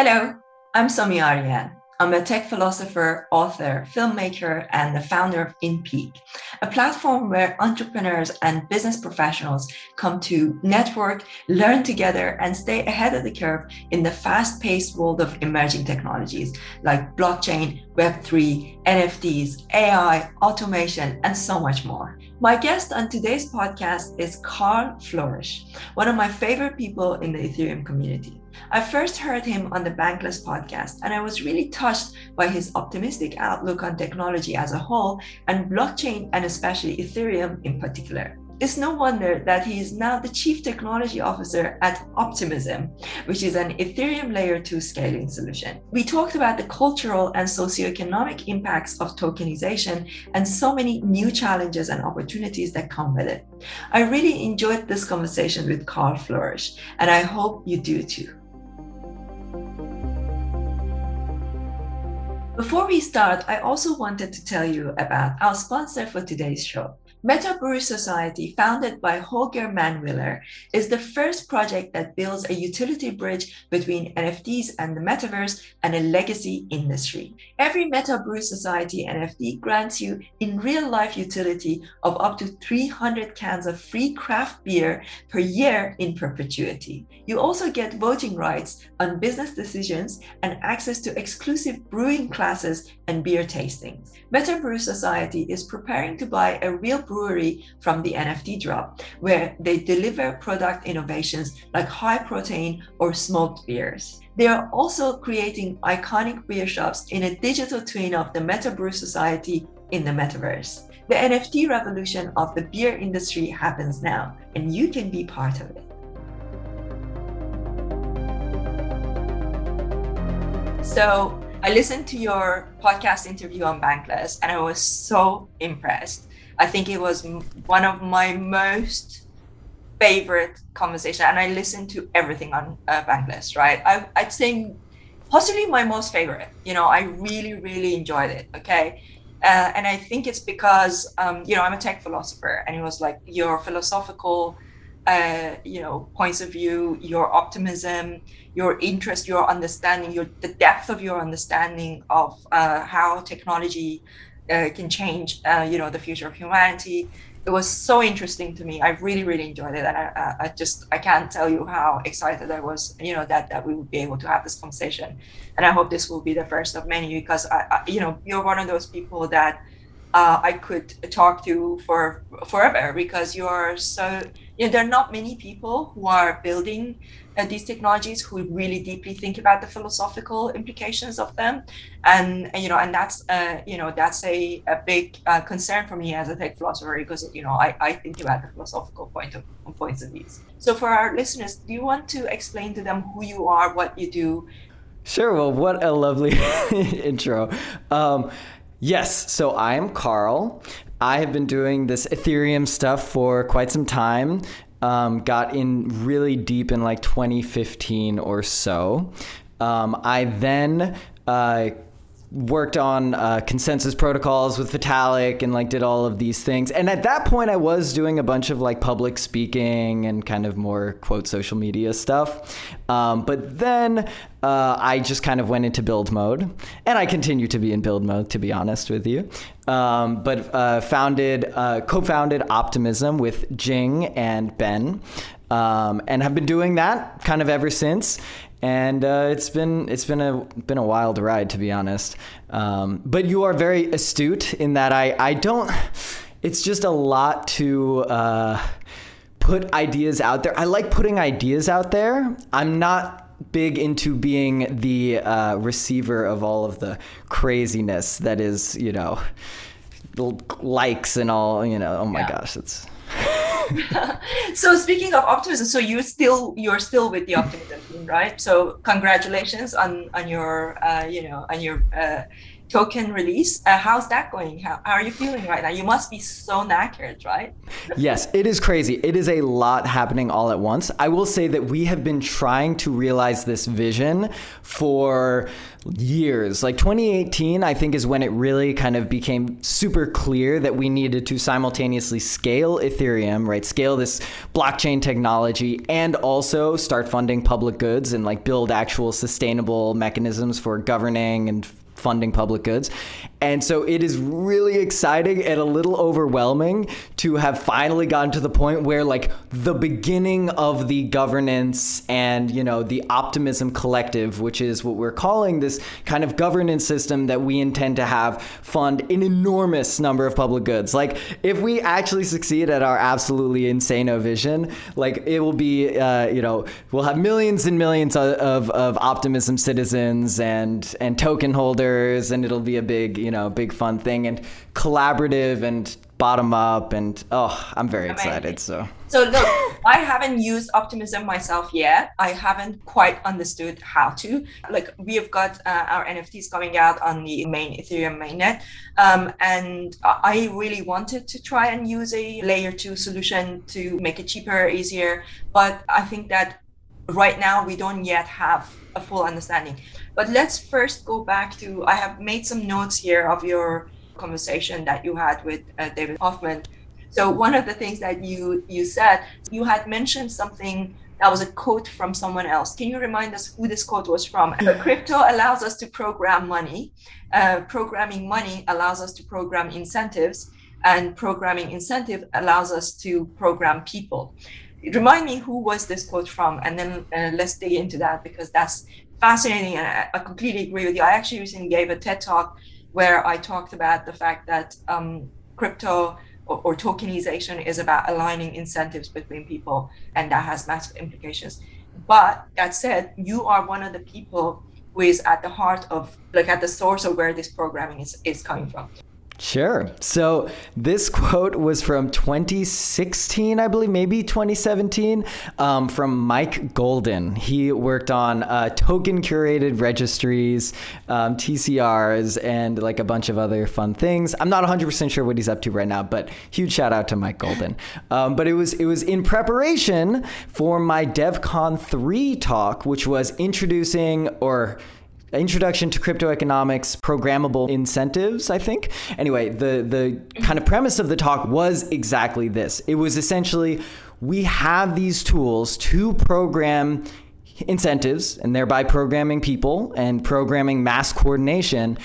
Hello, I'm Somi Arian. I'm a tech philosopher, author, filmmaker, and the founder of InPeak, a platform where entrepreneurs and business professionals come to network, learn together, and stay ahead of the curve in the fast paced world of emerging technologies like blockchain, Web3, NFTs, AI, automation, and so much more. My guest on today's podcast is Karl Floersch, one of my favorite people in the Ethereum community. I first heard him on the Bankless podcast, and I was really touched by his optimistic outlook on technology as a whole and blockchain, and especially Ethereum in particular. It's no wonder that he is now the chief technology officer at Optimism, which is an Ethereum layer 2 scaling solution. We talked about the cultural and socioeconomic impacts of tokenization and so many new challenges and opportunities that come with it. I really enjoyed this conversation with Karl Floersch, and I hope you do too. Before we start, I also wanted to tell you about our sponsor for today's show. Meta Brew Society, founded by Holger Manwiller, is the first project that builds a utility bridge between NFTs and the metaverse and a legacy industry. Every Meta Brew Society NFT grants you in real life utility of up to 300 cans of free craft beer per year in perpetuity. You also get voting rights on business decisions and access to exclusive brewing classes and beer tastings. Meta Brew Society is preparing to buy a real brewery from the NFT drop, where they deliver product innovations like high protein or smoked beers. They are also creating iconic beer shops in a digital twin of the Meta Brew Society in the metaverse. The NFT revolution of the beer industry happens now, and you can be part of it. So, I listened to your podcast interview on Bankless and I was so impressed I think it was one of my most favorite conversation, and I listened to everything on uh, Bankless. Right, I, I'd say possibly my most favorite. You know, I really, really enjoyed it. Okay. Uh, and I think it's because, um, you know, I'm a tech philosopher, and it was like your philosophical, uh, you know, points of view, your optimism, your interest, your understanding, your the depth of your understanding of uh, how technology uh, can change, uh, you know, the future of humanity. It was so interesting to me. I really, really enjoyed it, and I, I just I can't tell you how excited I was, you know, that that we would be able to have this conversation. And I hope this will be the first of many because I, I you know, you're one of those people that uh, I could talk to for forever because you are so you know there are not many people who are building uh, these technologies who really deeply think about the philosophical implications of them. And, and you know and that's uh, you know that's a, a big uh, concern for me as a tech philosopher because you know I, I think about the philosophical point of points of views. So for our listeners do you want to explain to them who you are what you do? Sure. Well what a lovely intro. Um, Yes, so I am Karl. I have been doing this Ethereum stuff for quite some time. Um, got in really deep in like 2015 or so. Um, I then uh, worked on uh, consensus protocols with Vitalik and like did all of these things. And at that point, I was doing a bunch of like public speaking and kind of more quote social media stuff. Um, but then uh, I just kind of went into build mode, and I continue to be in build mode, to be honest with you. Um, but uh, founded, uh, co-founded Optimism with Jing and Ben. Um, and have been doing that kind of ever since and uh, it's been it's been a been a wild ride to be honest. Um, but you are very astute in that I I don't. It's just a lot to. Uh, put ideas out there. I like putting ideas out there. I'm not big into being the uh, receiver of all of the craziness that is, you know, likes and all. You know, oh my yeah. gosh, it's so speaking of optimism, so you still you're still with the optimism team, right? So congratulations on on your uh, you know on your uh, token release. Uh, how's that going? How, how are you feeling right now? You must be so knackered, right? yes, it is crazy. It is a lot happening all at once. I will say that we have been trying to realize this vision for years. Like 2018, I think, is when it really kind of became super clear that we needed to simultaneously scale Ethereum, right? Scale this blockchain technology and also start funding public goods and like build actual sustainable mechanisms for governing and funding public goods. And so it is really exciting and a little overwhelming to have finally gotten to the point where like the beginning of the governance and, you know, the optimism collective, which is what we're calling this kind of governance system that we intend to have fund an enormous number of public goods. Like if we actually succeed at our absolutely insano vision, like it will be, uh, you know, we'll have millions and millions of, of, of optimism citizens and, and token holders and it'll be a big, you know, big fun thing and collaborative and bottom up and oh, I'm very excited. So so look, I haven't used optimism myself yet. I haven't quite understood how to. Like we have got uh, our NFTs coming out on the main Ethereum mainnet, um, and I really wanted to try and use a layer two solution to make it cheaper, easier. But I think that right now we don't yet have a full understanding. But let's first go back to I have made some notes here of your conversation that you had with uh, David Hoffman. So one of the things that you you said you had mentioned something that was a quote from someone else. Can you remind us who this quote was from? Crypto allows us to program money. Uh, programming money allows us to program incentives, and programming incentive allows us to program people remind me who was this quote from and then uh, let's dig into that because that's fascinating and I, I, completely agree with you. I actually recently gave a ted talk where i talked about the fact that um, crypto or, or, tokenization is about aligning incentives between people and that has massive implications. But that said you are one of the people who is at the heart of like at the source of where this programming is, is coming from Sure. So this quote was from 2016, I believe, maybe 2017, um, from Mike Goldin. He worked on uh, token curated registries, um, TCRs, and like a bunch of other fun things. I'm not 100% sure what he's up to right now, but huge shout out to Mike Goldin. Um, but it was it was in preparation for my DevCon 3 talk, which was introducing or Introduction to Crypto Economics Programmable Incentives, I think. Anyway, the, the kind of premise of the talk was exactly this. It was essentially we have these tools to program incentives and thereby programming people and programming mass coordination.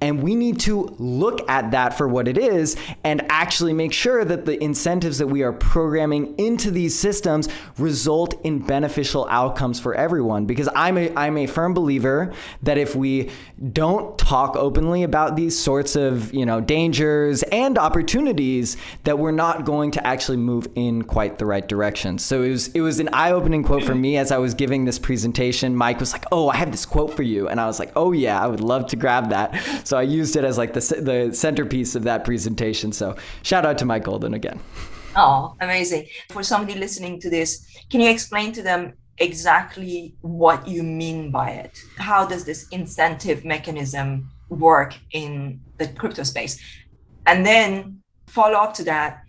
And we need to look at that for what it is and actually make sure that the incentives that we are programming into these systems result in beneficial outcomes for everyone. Because I'm a, I'm a firm believer that if we don't talk openly about these sorts of you know dangers and opportunities, that we're not going to actually move in quite the right direction. So it was it was an eye-opening quote for me as I was giving this presentation. Mike was like, "Oh, I have this quote for you," and I was like, "Oh yeah, I would love to grab that." So I used it as like the the centerpiece of that presentation. So shout out to Mike Goldin again. Oh, amazing! For somebody listening to this, can you explain to them exactly what you mean by it? How does this incentive mechanism work in the crypto space? And then follow up to that,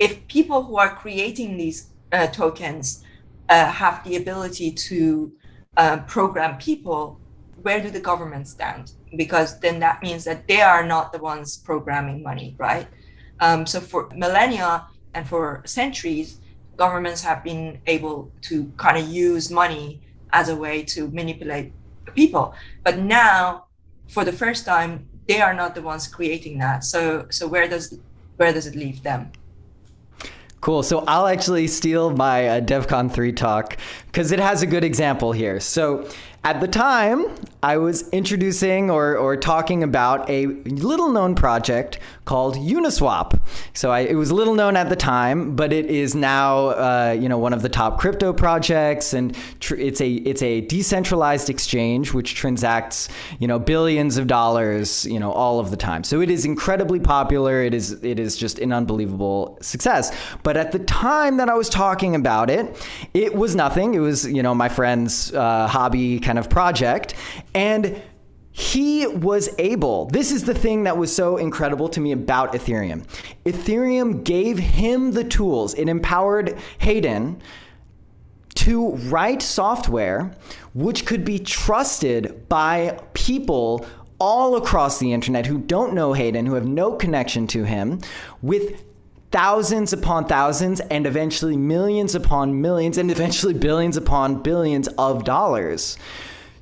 if people who are creating these uh, tokens uh, have the ability to uh, program people, where do the governments stand? Because then that means that they are not the ones programming money, right? Um, so for millennia and for centuries, governments have been able to kind of use money as a way to manipulate people. But now, for the first time, they are not the ones creating that. So so where does where does it leave them? Cool. So I'll actually steal my uh, DevCon 3 talk because it has a good example here. So at the time, I was introducing or, or talking about a little known project called Uniswap. So I, it was little known at the time, but it is now uh, you know one of the top crypto projects, and tr- it's a it's a decentralized exchange which transacts you know billions of dollars you know all of the time. So it is incredibly popular. It is it is just an unbelievable success. But at the time that I was talking about it, it was nothing. It was you know my friend's uh, hobby kind of project. And he was able, this is the thing that was so incredible to me about Ethereum. Ethereum gave him the tools, it empowered Hayden to write software which could be trusted by people all across the internet who don't know Hayden, who have no connection to him, with thousands upon thousands and eventually millions upon millions and eventually billions upon billions of dollars.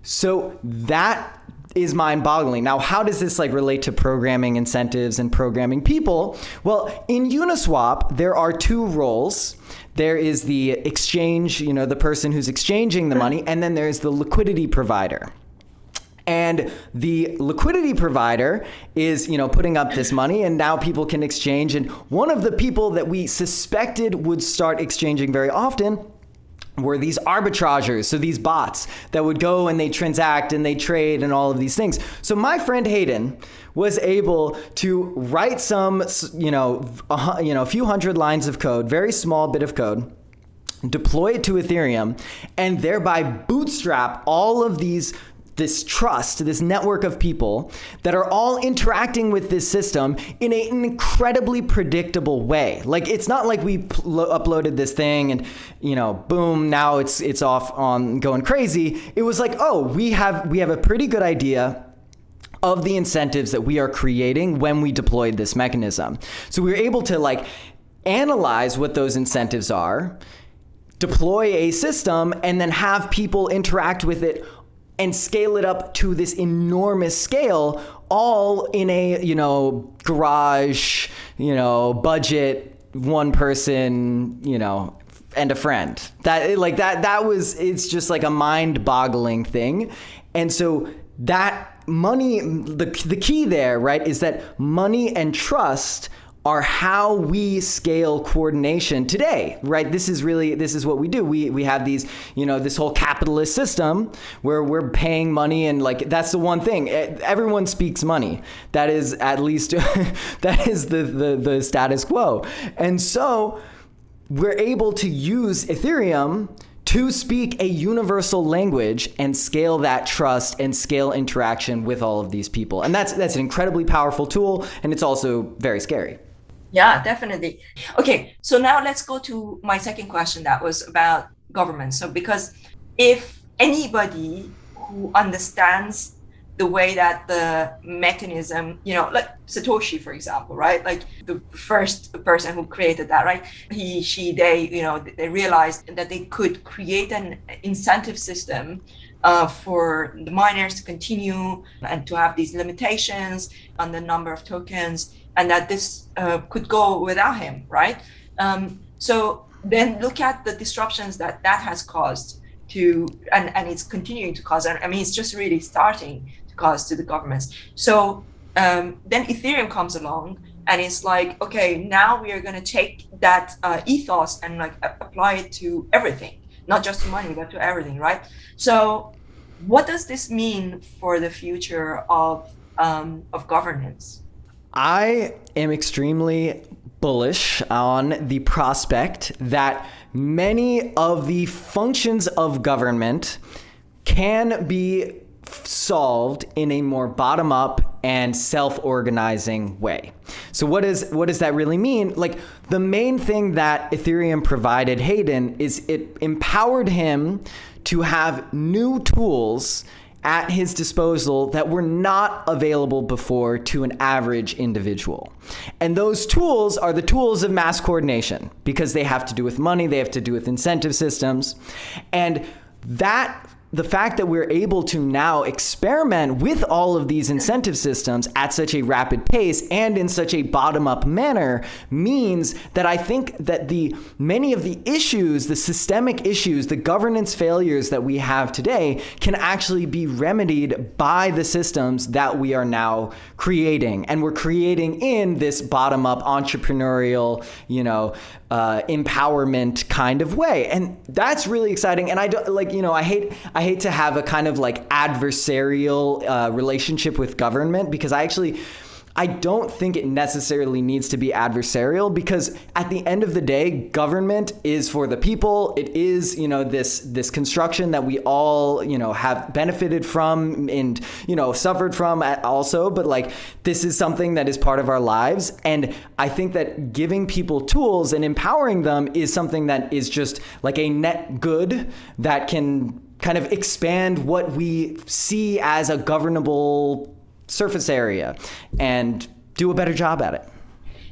So that is mind boggling. Now, how does this like relate to programming incentives and programming people? Well, in Uniswap, there are two roles. There is the exchange, you know, the person who's exchanging the money, and then there's the liquidity provider. And the liquidity provider is, you know, putting up this money and now people can exchange. And one of the people that we suspected would start exchanging very often were these arbitragers, so these bots that would go and they transact and they trade and all of these things. So my friend Hayden was able to write some, you know, a, you know, a few hundred lines of code, very small bit of code, deploy it to Ethereum, and thereby bootstrap all of these this trust, this network of people that are all interacting with this system in an incredibly predictable way. Like it's not like we pl- uploaded this thing and you know, boom, now it's it's off on going crazy. It was like, oh, we have we have a pretty good idea of the incentives that we are creating when we deployed this mechanism. So we were able to like analyze what those incentives are, deploy a system and then have people interact with it and scale it up to this enormous scale all in a you know garage you know budget one person you know and a friend. That like that that was it's just like a mind boggling thing. And so that money the, the key there right is that money and trust are how we scale coordination today right? This is really this is what we do. We we have these you know this whole capitalist system where we're paying money and like that's the one thing. Everyone speaks money. That is at least that is the, the the status quo. And so we're able to use ethereum to speak a universal language and scale that trust and scale interaction with all of these people. And that's that's an incredibly powerful tool and it's also very scary yeah, definitely. Okay, so now let's go to my second question that was about government. So, because if anybody who understands the way that the mechanism, you know, like Satoshi, for example, right? Like the first person who created that, right? He, she, they, you know, they realized that they could create an incentive system uh, for the miners to continue and to have these limitations on the number of tokens and that this uh, could go without him, right? Um, so then look at the disruptions that that has caused to, and, and it's continuing to cause. I mean, it's just really starting to cause to the governments. So um, then Ethereum comes along and it's like, okay, now we are going to take that uh, ethos and like apply it to everything, not just to money, but to everything, right? So what does this mean for the future of um, of governance? I am extremely bullish on the prospect that many of the functions of government can be solved in a more bottom up and self-organizing way. So what is what does that really mean? Like the main thing that Ethereum provided Hayden is it empowered him to have new tools at his disposal that were not available before to an average individual. And those tools are the tools of mass coordination because they have to do with money, they have to do with incentive systems. And that the fact that we're able to now experiment with all of these incentive systems at such a rapid pace and in such a bottom-up manner means that I think that the many of the issues, the systemic issues, the governance failures that we have today can actually be remedied by the systems that we are now creating. And we're creating in this bottom-up entrepreneurial, you know, uh, empowerment kind of way, and that's really exciting. And I don't like you know I hate I hate to have a kind of like adversarial uh, relationship with government because I actually I don't think it necessarily needs to be adversarial because at the end of the day, government is for the people. It is, you know, this this construction that we all, you know, have benefited from and, you know, suffered from also, but like this is something that is part of our lives and I think that giving people tools and empowering them is something that is just like a net good that can kind of expand what we see as a governable surface area and do a better job at it.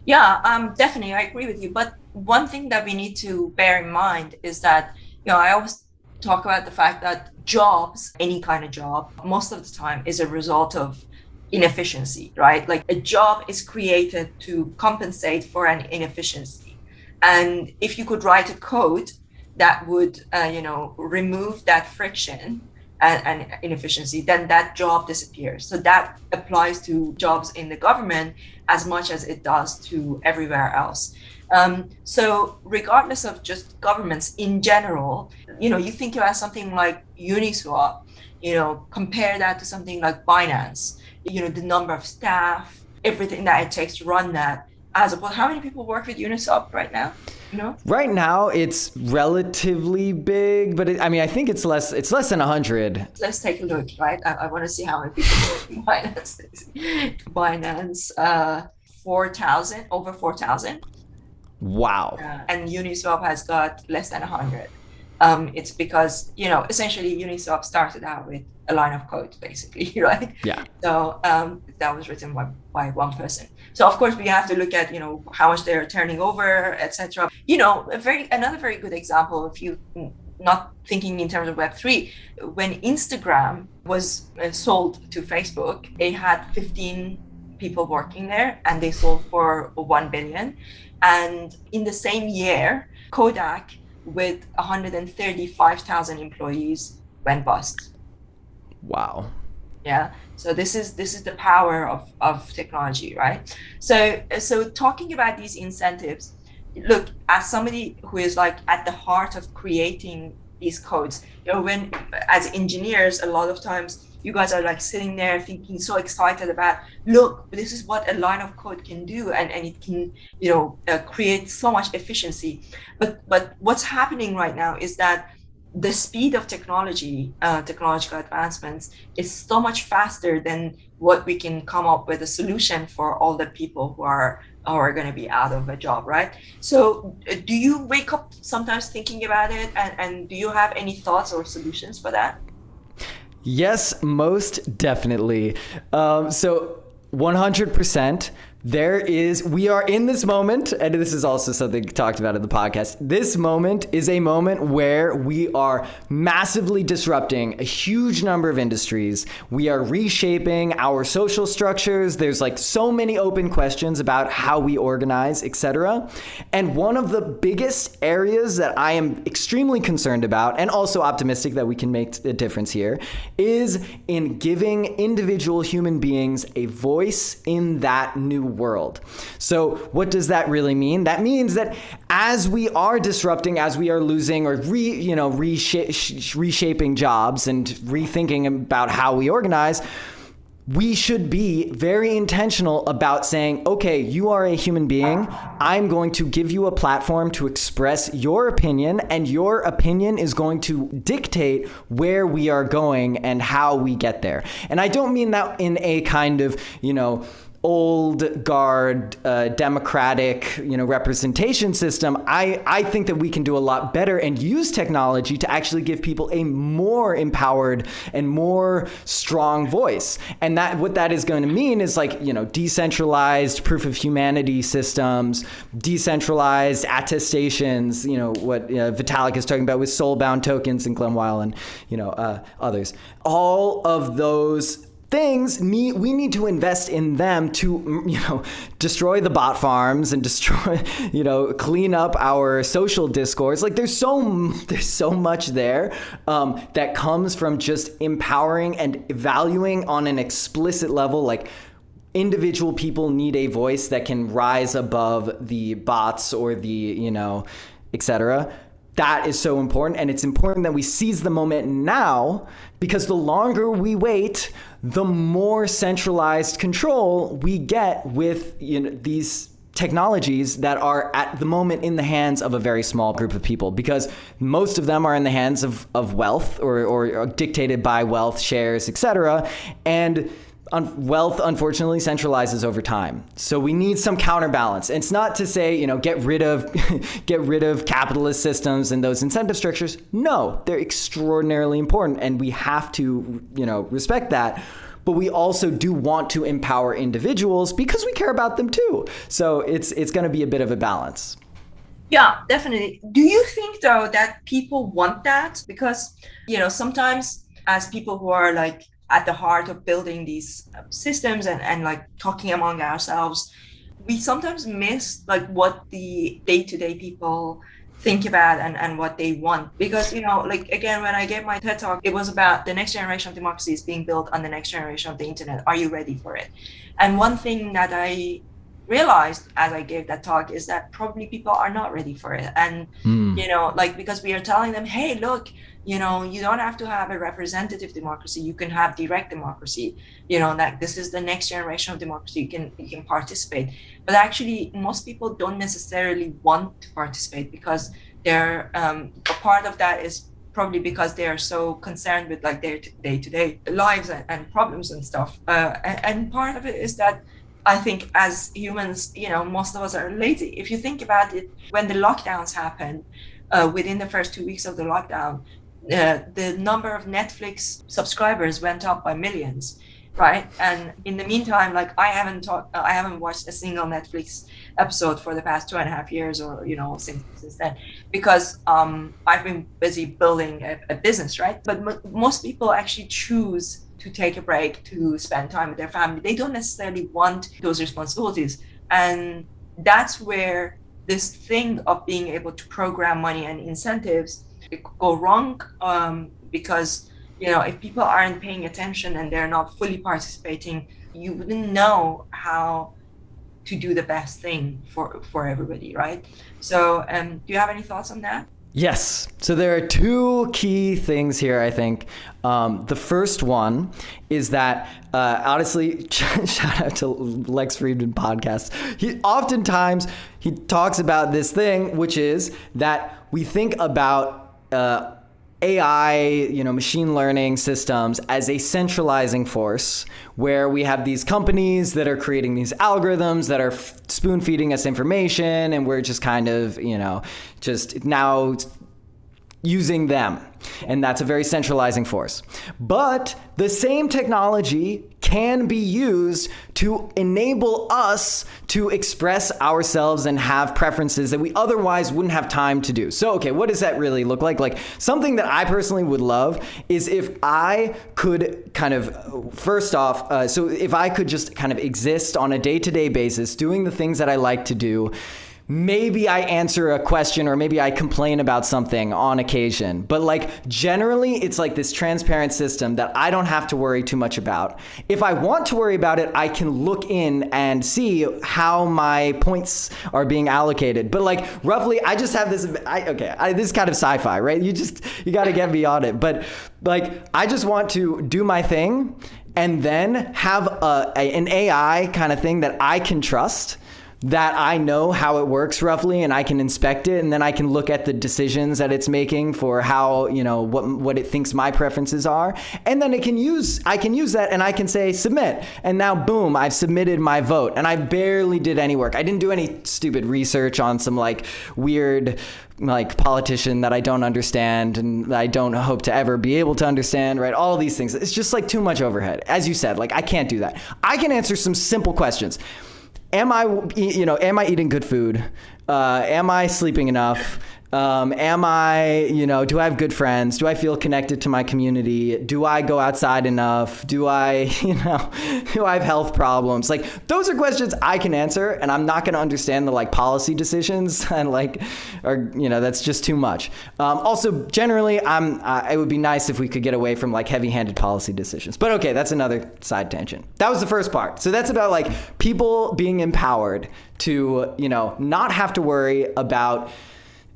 Yeah, um, definitely, I agree with you. But one thing that we need to bear in mind is that you know I always talk about the fact that jobs, any kind of job, most of the time is a result of inefficiency, right? Like a job is created to compensate for an inefficiency. And if you could write a code that would, uh, you know, remove that friction, and, and, inefficiency, then that job disappears. So that applies to jobs in the government as much as it does to everywhere else. Um, so regardless of just governments in general, you know, you think about something like Uniswap, you know, compare that to something like Binance, you know, the number of staff, everything that it takes to run that. As well, how many people work with Uniswap right now? Right now, it's relatively big, but it, I mean, I think it's less. It's less than hundred. Let's take a look, right? I, I want to see how many people Binance. Binance, uh, four thousand, over four thousand. Wow. Uh, and Uniswap has got less than hundred. Um, it's because you know essentially Uniswap started out with a line of code, basically, right? Yeah. So um, that was written by, by one person. So of course we have to look at you know how much they're turning over, etc. You know, a very another very good example. If you not thinking in terms of Web three, when Instagram was uh, sold to Facebook, they had 15 people working there, and they sold for one billion. And in the same year, Kodak with 135,000 employees went bust. Wow. Yeah. So this is this is the power of, of technology right? So so talking about these incentives look as somebody who is like at the heart of creating these codes you know when as engineers a lot of times you guys are like sitting there thinking so excited about look this is what a line of code can do and, and it can you know uh, create so much efficiency. But but what's happening right now is that the speed of technology, uh, technological advancements is so much faster than what we can come up with a solution for all the people who are who are going to be out of a job, right? So, uh, do you wake up sometimes thinking about it, and, and do you have any thoughts or solutions for that? Yes, most definitely. Um, so, one hundred percent there is, we are in this moment, and this is also something talked about in the podcast. This moment is a moment where we are massively disrupting a huge number of industries. We are reshaping our social structures. There's like so many open questions about how we organize, etc. And one of the biggest areas that I am extremely concerned about, and also optimistic that we can make a difference here, is in giving individual human beings a voice in that new world. So, what does that really mean? That means that as we are disrupting, as we are losing or re, you know, resha- reshaping jobs and rethinking about how we organize, we should be very intentional about saying, okay, you are a human being. I'm going to give you a platform to express your opinion, and your opinion is going to dictate where we are going and how we get there. And I don't mean that in a kind of, you know, old guard uh, democratic you know representation system I, I think that we can do a lot better and use technology to actually give people a more empowered and more strong voice. And that what that is going to mean is like you know decentralized proof of humanity systems decentralized attestations you know what uh, Vitalik is talking about with soulbound tokens and Glen Weyl and you know uh, others. All of those things need we need to invest in them to you know destroy the bot farms and destroy you know clean up our social discourse like there's so there's so much there um, that comes from just empowering and valuing on an explicit level like individual people need a voice that can rise above the bots or the you know etc that is so important and it's important that we seize the moment now because the longer we wait the more centralized control we get with you know, these technologies that are at the moment in the hands of a very small group of people because most of them are in the hands of, of wealth or, or dictated by wealth shares etc and un- wealth unfortunately centralizes over time. So we need some counterbalance. It's not to say, you know, get rid of get rid of capitalist systems and those incentive structures. No, they're extraordinarily important and we have to, you know, respect that. But we also do want to empower individuals because we care about them too. So it's it's going to be a bit of a balance. Yeah, definitely. Do you think though that people want that? Because, you know, sometimes as people who are like at the heart of building these uh, systems and, and like talking among ourselves we sometimes miss like what the day-to-day people think about and, and what they want because you know like again when i gave my ted talk it was about the next generation of democracy is being built on the next generation of the internet are you ready for it and one thing that i realized as I gave that talk is that probably people are not ready for it. And, mm. you know, like because we are telling them, hey, look, you know, you don't have to have a representative democracy. You can have direct democracy. You know, that this is the next generation of democracy. You can you can participate. But actually, most people don't necessarily want to participate because they're um, a part of that is probably because they are so concerned with like their day-to-day lives and, and problems and stuff. Uh, and, and part of it is that I think as humans, you know, most of us are lazy. If you think about it, when the lockdowns happened, uh, within the first two weeks of the lockdown, uh, the number of Netflix subscribers went up by millions, right? And in the meantime, like I haven't talked, uh, I haven't watched a single Netflix episode for the past two and a half years, or you know, since since then, because um, I've been busy building a, a business, right? But m- most people actually choose to take a break, to spend time with their family. They don't necessarily want those responsibilities. And that's where this thing of being able to program money and incentives go wrong um, because you know if people aren't paying attention and they're not fully participating you wouldn't know how to do the best thing for for everybody right so um, do you have any thoughts on that Yes. So there are two key things here, I think. Um, the first one is that, uh, honestly, shout out to Lex Fridman podcast. He oftentimes he talks about this thing, which is that we think about uh, AI, you know, machine learning systems as a centralizing force where we have these companies that are creating these algorithms that are f- spoon feeding us information and we're just kind of, you know, just now using them. And that's a very centralizing force. But the same technology can be used to enable us to express ourselves and have preferences that we otherwise wouldn't have time to do. So, okay, what does that really look like? Like, something that I personally would love is if I could kind of, first off, uh, so if I could just kind of exist on a day to day basis, doing the things that I like to do maybe I answer a question or maybe I complain about something on occasion. But like generally, it's like this transparent system that I don't have to worry too much about. If I want to worry about it, I can look in and see how my points are being allocated. But like roughly, I just have this. I, okay, I, this is kind of sci-fi, right? You just you got to get me on it. But like, I just want to do my thing and then have a, a, an AI kind of thing that I can trust that I know how it works roughly and I can inspect it and then I can look at the decisions that it's making for how, you know, what what it thinks my preferences are. And then it can use I can use that and I can say submit. And now boom, I've submitted my vote and I barely did any work. I didn't do any stupid research on some like weird like politician that I don't understand and I don't hope to ever be able to understand, right? All these things. It's just like too much overhead. As you said, like I can't do that. I can answer some simple questions am I, you know, am I eating good food? Uh, am I sleeping enough? Um, am I, you know, do I have good friends? Do I feel connected to my community? Do I go outside enough? Do I, you know, do I have health problems? Like those are questions I can answer, and I'm not going to understand the like policy decisions and like, or you know, that's just too much. Um, also, generally, I'm. Uh, it would be nice if we could get away from like heavy-handed policy decisions. But okay, that's another side tangent. That was the first part. So that's about like people being empowered to, you know, not have to worry about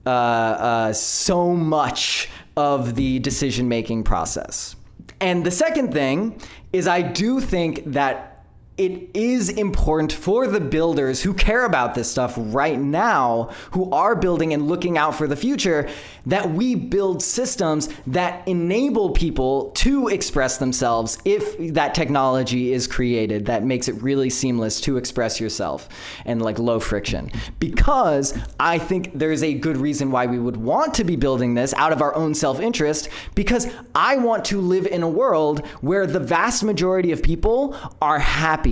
uh, uh, so much of the decision making process. And the second thing is, I do think that it is important for the builders who care about this stuff right now, who are building and looking out for the future, that we build systems that enable people to express themselves if that technology is created that makes it really seamless to express yourself and like low friction. Because I think there's a good reason why we would want to be building this out of our own self interest, because I want to live in a world where the vast majority of people are happy.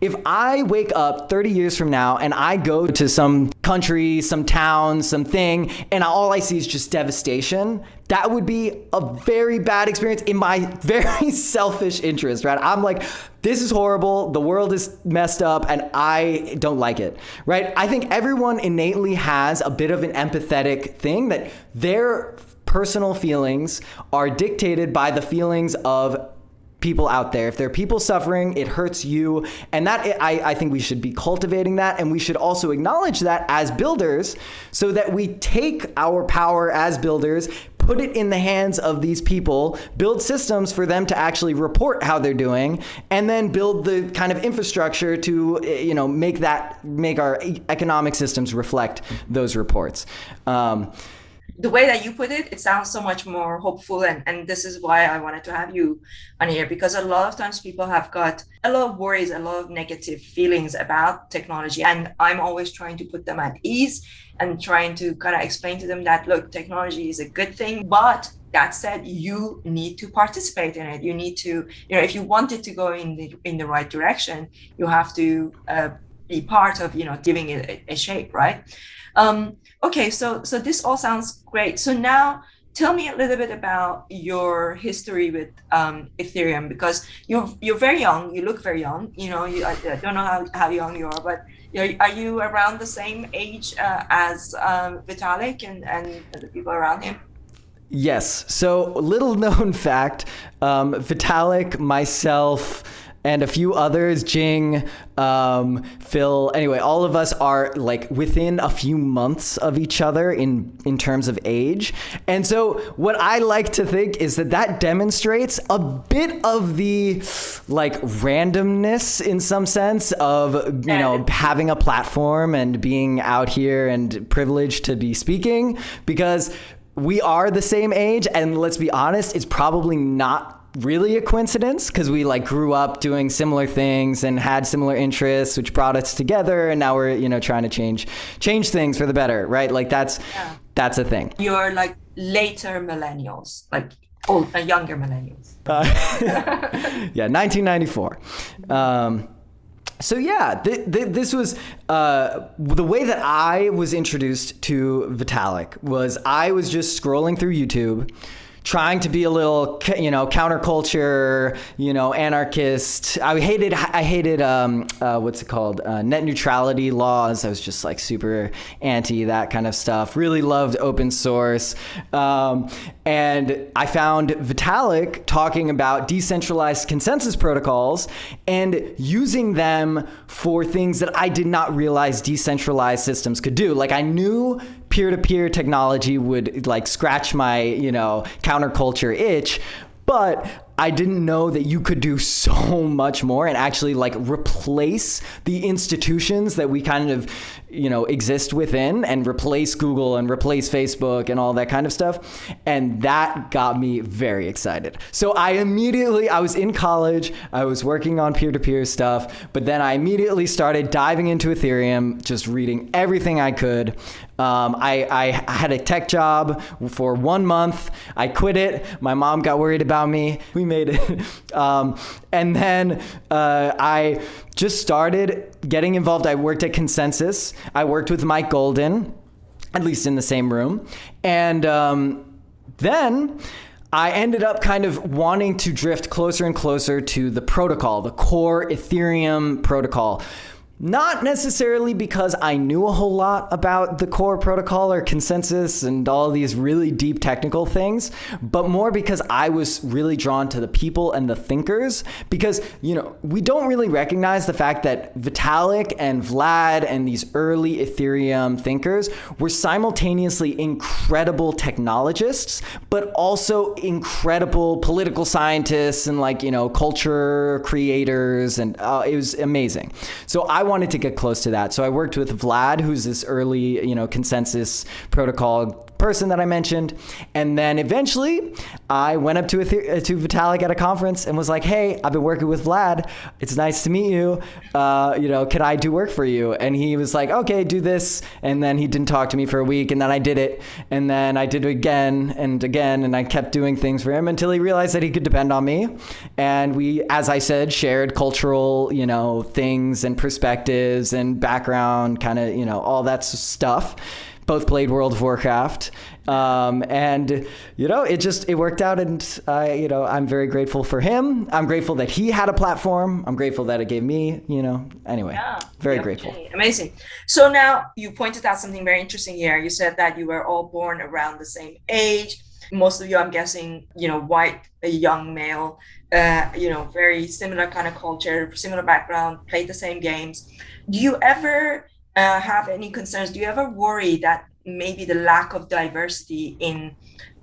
If I wake up 30 years from now and I go to some country, some town, something, and all I see is just devastation, that would be a very bad experience in my very selfish interest, right? I'm like, this is horrible. The world is messed up and I don't like it, right? I think everyone innately has a bit of an empathetic thing that their personal feelings are dictated by the feelings of people out there. If there are people suffering, it hurts you. And that I, I think we should be cultivating that. And we should also acknowledge that as builders so that we take our power as builders, put it in the hands of these people, build systems for them to actually report how they're doing, and then build the kind of infrastructure to, you know, make that, make our economic systems reflect those reports. Um, the way that you put it, it sounds so much more hopeful. And, and this is why I wanted to have you on here because a lot of times people have got a lot of worries, a lot of negative feelings about technology. And I'm always trying to put them at ease and trying to kind of explain to them that, look, technology is a good thing. But that said, you need to participate in it. You need to, you know, if you want it to go in the, in the right direction, you have to uh, be part of, you know, giving it a, a shape, right? Um, okay, so so this all sounds great. So now tell me a little bit about your history with um, Ethereum because you're you're very young. You look very young. You know, you, I, I don't know how, how young you are, but are you around the same age uh, as um, Vitalik and, and the people around him? Yes. So, little known fact um, Vitalik, myself, and a few others, Jing, um, Phil. Anyway, all of us are like within a few months of each other in in terms of age. And so, what I like to think is that that demonstrates a bit of the like randomness in some sense of you know having a platform and being out here and privileged to be speaking because we are the same age and let's be honest it's probably not really a coincidence? Because we like grew up doing similar things and had similar interests which brought us together and now we're you know trying to change change things for the better right? Like that's yeah. that's a thing. You're like later millennials like old uh, younger millennials. Uh, yeah 1994 um, so yeah, th- th- this was uh, the way that I was introduced to Vitalik was I was just scrolling through YouTube, trying to be a little, you know, counterculture, you know, anarchist. I hated, I hated, um, uh, what's it called, uh, net neutrality laws. I was just like super anti that kind of stuff. Really loved open source, um, and I found Vitalik talking about decentralized consensus protocols and using them for things that I did not realize decentralized systems could do. Like I knew peer-to-peer technology would like scratch my, you know, counterculture itch, but I didn't know that you could do so much more and actually like replace the institutions that we kind of, you know, exist within and replace Google and replace Facebook and all that kind of stuff. And that got me very excited. So I immediately, I was in college, I was working on peer to peer stuff, but then I immediately started diving into Ethereum, just reading everything I could. Um, I, I had a tech job for one month. I quit it. My mom got worried about me. We made it. Um, and then uh, I just started getting involved. I worked at ConsenSys, I worked with Mike Goldin, at least in the same room. And um, then I ended up kind of wanting to drift closer and closer to the protocol, the core Ethereum protocol not necessarily because I knew a whole lot about the core protocol or consensus and all these really deep technical things, but more because I was really drawn to the people and the thinkers. Because, you know, we don't really recognize the fact that Vitalik and Vlad and these early Ethereum thinkers were simultaneously incredible technologists, but also incredible political scientists and, like, you know, culture creators. And uh, it was amazing. So I wanted to get close to that. So I worked with Vlad, who's this early, you know, consensus protocol person that I mentioned. And then eventually I went up to, a, to Vitalik at a conference and was like, hey, I've been working with Vlad. It's nice to meet you. Uh, you know, can I do work for you? And he was like, okay, do this. And then he didn't talk to me for a week. And then I did it. And then I did it again and again. And I kept doing things for him until he realized that he could depend on me. And we, as I said, shared cultural, you know, things and perspectives and background, kind of, you know, all that stuff both played World of Warcraft, um, and you know it just it worked out, and I you know I'm very grateful for him. I'm grateful that he had a platform. I'm grateful that it gave me you know anyway yeah, very grateful. Amazing. So now you pointed out something very interesting here. You said that you were all born around the same age. Most of you, I'm guessing, you know, white, a young male, uh, you know, very similar kind of culture, similar background, played the same games. Do you ever uh, have any concerns? Do you ever worry that maybe the lack of diversity in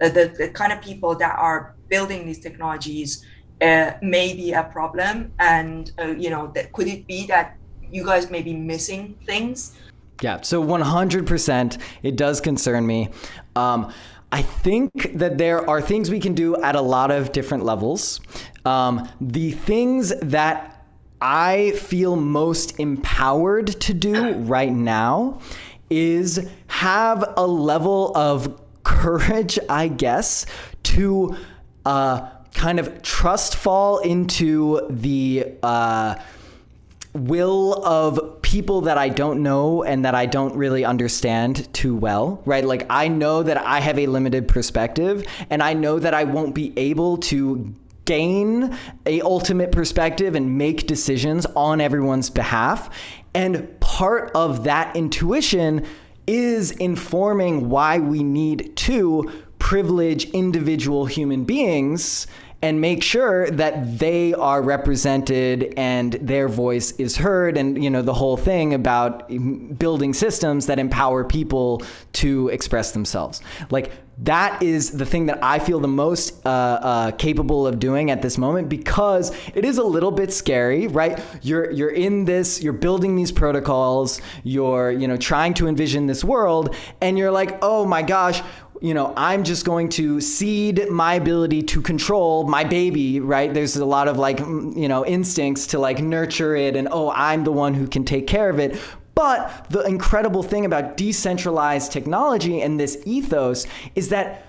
uh, the, the kind of people that are building these technologies uh, may be a problem? And, uh, you know, that could it be that you guys may be missing things? Yeah, so 100% it does concern me. Um, I think that there are things we can do at a lot of different levels. Um, the things that I feel most empowered to do right now is have a level of courage, I guess, to uh, kind of trust fall into the uh, will of people that I don't know and that I don't really understand too well, right? Like, I know that I have a limited perspective and I know that I won't be able to gain a ultimate perspective and make decisions on everyone's behalf. And part of that intuition is informing why we need to privilege individual human beings and make sure that they are represented and their voice is heard and you know the whole thing about building systems that empower people to express themselves like that is the thing that I feel the most uh, uh, capable of doing at this moment because it is a little bit scary, right? You're you're in this, you're building these protocols, you're you know trying to envision this world, and you're like, oh my gosh, you know, I'm just going to cede my ability to control my baby, right? There's a lot of like, you know, instincts to like nurture it and, oh, I'm the one who can take care of it. But the incredible thing about decentralized technology and this ethos is that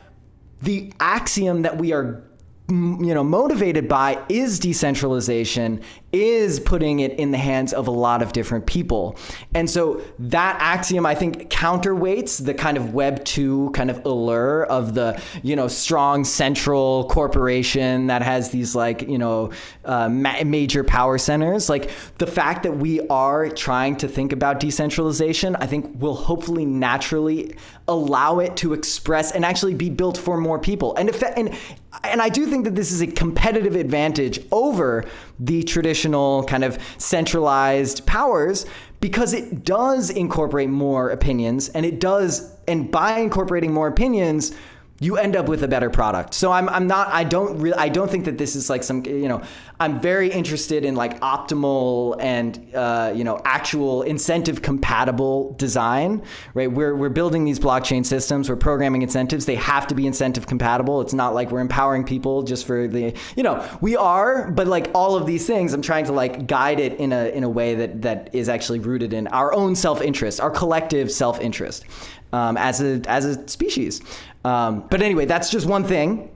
the axiom that we are you know motivated by is decentralization is putting it in the hands of a lot of different people. And so that axiom i think counterweights the kind of web 2 kind of allure of the you know strong central corporation that has these like you know uh, ma- major power centers. Like the fact that we are trying to think about decentralization i think will hopefully naturally allow it to express and actually be built for more people. And if and and I do think that this is a competitive advantage over the traditional kind of centralized powers because it does incorporate more opinions and it does and by incorporating more opinions you end up with a better product. So I'm, I'm not I don't really I don't think that this is like some you know I'm very interested in like optimal and uh, you know actual incentive compatible design. Right, we're we're building these blockchain systems. We're programming incentives. They have to be incentive compatible. It's not like we're empowering people just for the you know we are, but like all of these things, I'm trying to like guide it in a in a way that that is actually rooted in our own self interest, our collective self interest. Um, as a as a species. Um, but anyway, that's just one thing.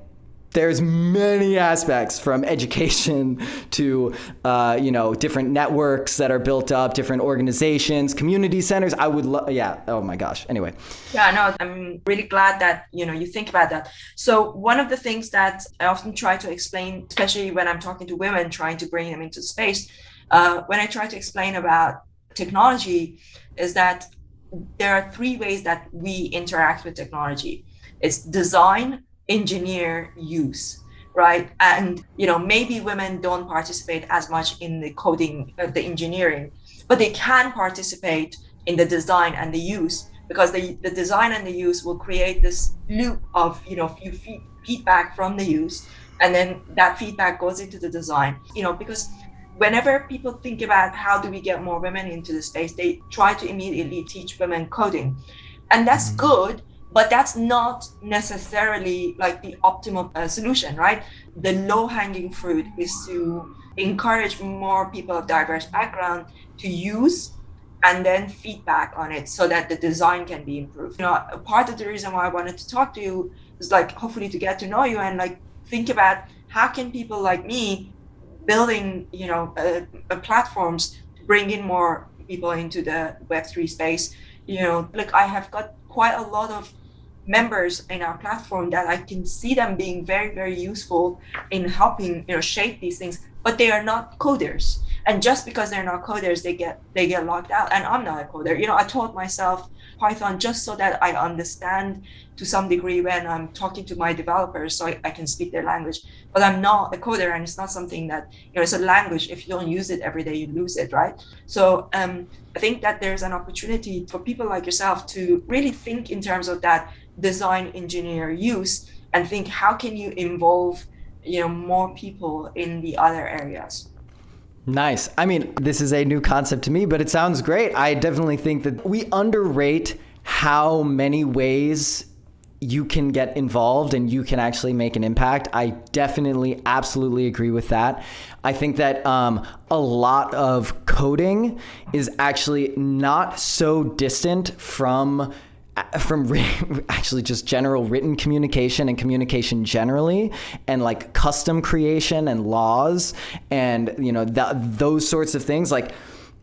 There's many aspects from education to uh, you know different networks that are built up, different organizations, community centers. I would love, yeah. Oh my gosh. Anyway. Yeah, no, I'm really glad that you know you think about that. So one of the things that I often try to explain, especially when I'm talking to women, trying to bring them into space, uh, when I try to explain about technology is that there are three ways that we interact with technology it's design engineer use right? And you know maybe women don't participate as much in the coding uh, the engineering but they can participate in the design and the use because the, the design and the use will create this loop of you know you feed, feedback from the use and then that feedback goes into the design. You know because whenever people think about how do we get more women into the space they try to immediately teach women coding. And that's mm-hmm. good but that's not necessarily like the optimal uh, solution right? The low hanging fruit is to encourage more people of diverse background to use and then feedback on it so that the design can be improved. You know part of the reason why i wanted to talk to you is like hopefully to get to know you and like think about how can people like me building you know uh, uh, platforms to bring in more people into the web3 space. You know like i have got quite a lot of members in our platform that I can see them being very, very useful in helping, you know, shape these things, but they are not coders. And just because they're not coders, they get they get locked out. And I'm not a coder. You know, I taught myself Python just so that I understand to some degree when I'm talking to my developers so I, I can speak their language. But I'm not a coder and it's not something that, you know, it's a language. If you don't use it every day, you lose it, right? So um, I think that there's an opportunity for people like yourself to really think in terms of that design engineer use and think how can you involve you know more people in the other areas nice i mean this is a new concept to me but it sounds great i definitely think that we underrate how many ways you can get involved and you can actually make an impact. I definitely, absolutely agree with that. I think that um, a lot of coding is actually not so distant from Uh, from actually just general written communication and communication generally and like custom creation and laws and you know those sorts of things. Like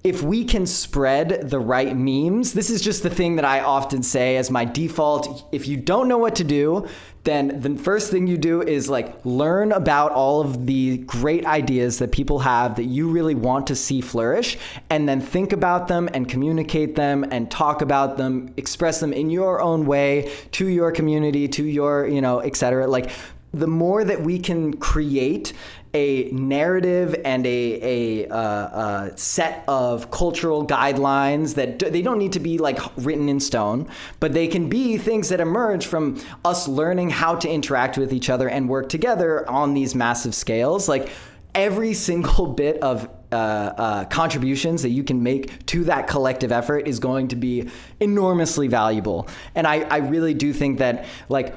if we can spread the right memes, this is just the thing that I often say as my default. If you don't know what to do, then the first thing you do is like learn about all of the great ideas that people have that you really want to see flourish and then think about them and communicate them and talk about them express them in your own way to your community to your you know etc like the more that we can create a narrative and a, a, uh, a, set of cultural guidelines that they don't need to be like written in stone, but they can be things that emerge from us learning how to interact with each other and work together on these massive scales. Like every single bit of uh, uh, contributions that you can make to that collective effort is going to be enormously valuable. And I, I really do think that like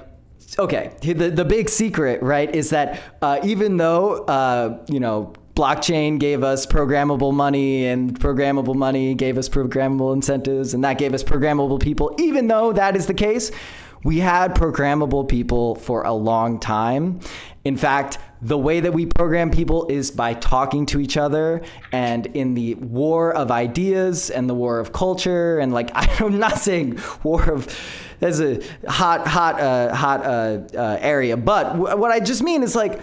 okay, the, the big secret, right, is that uh, even though, uh, you know, blockchain gave us programmable money and programmable money gave us programmable incentives and that gave us programmable people, even though that is the case, we had programmable people for a long time. In fact, the way that we program people is by talking to each other and in the war of ideas and the war of culture and like i'm not saying war of that's a hot hot uh, hot uh, uh, area. But w- what i just mean is like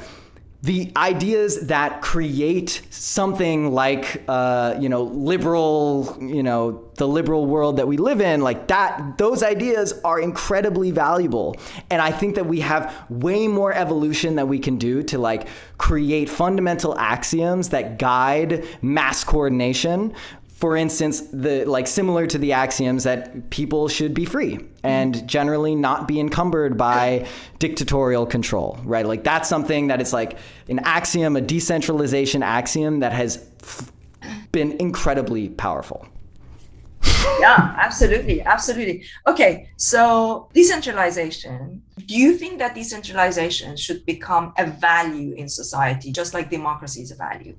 the ideas that create something like uh, you know liberal you know the liberal world that we live in like that those ideas are incredibly valuable. And i think that we have way more evolution that we can do to like create fundamental axioms that guide mass coordination for instance, the like similar to the axioms that people should be free and mm-hmm. generally not be encumbered by dictatorial control, right? Like that's something that is like an axiom, a decentralization axiom that has been incredibly powerful. yeah, absolutely, absolutely. Okay, so decentralization. Do you think that decentralization should become a value in society, just like democracy is a value?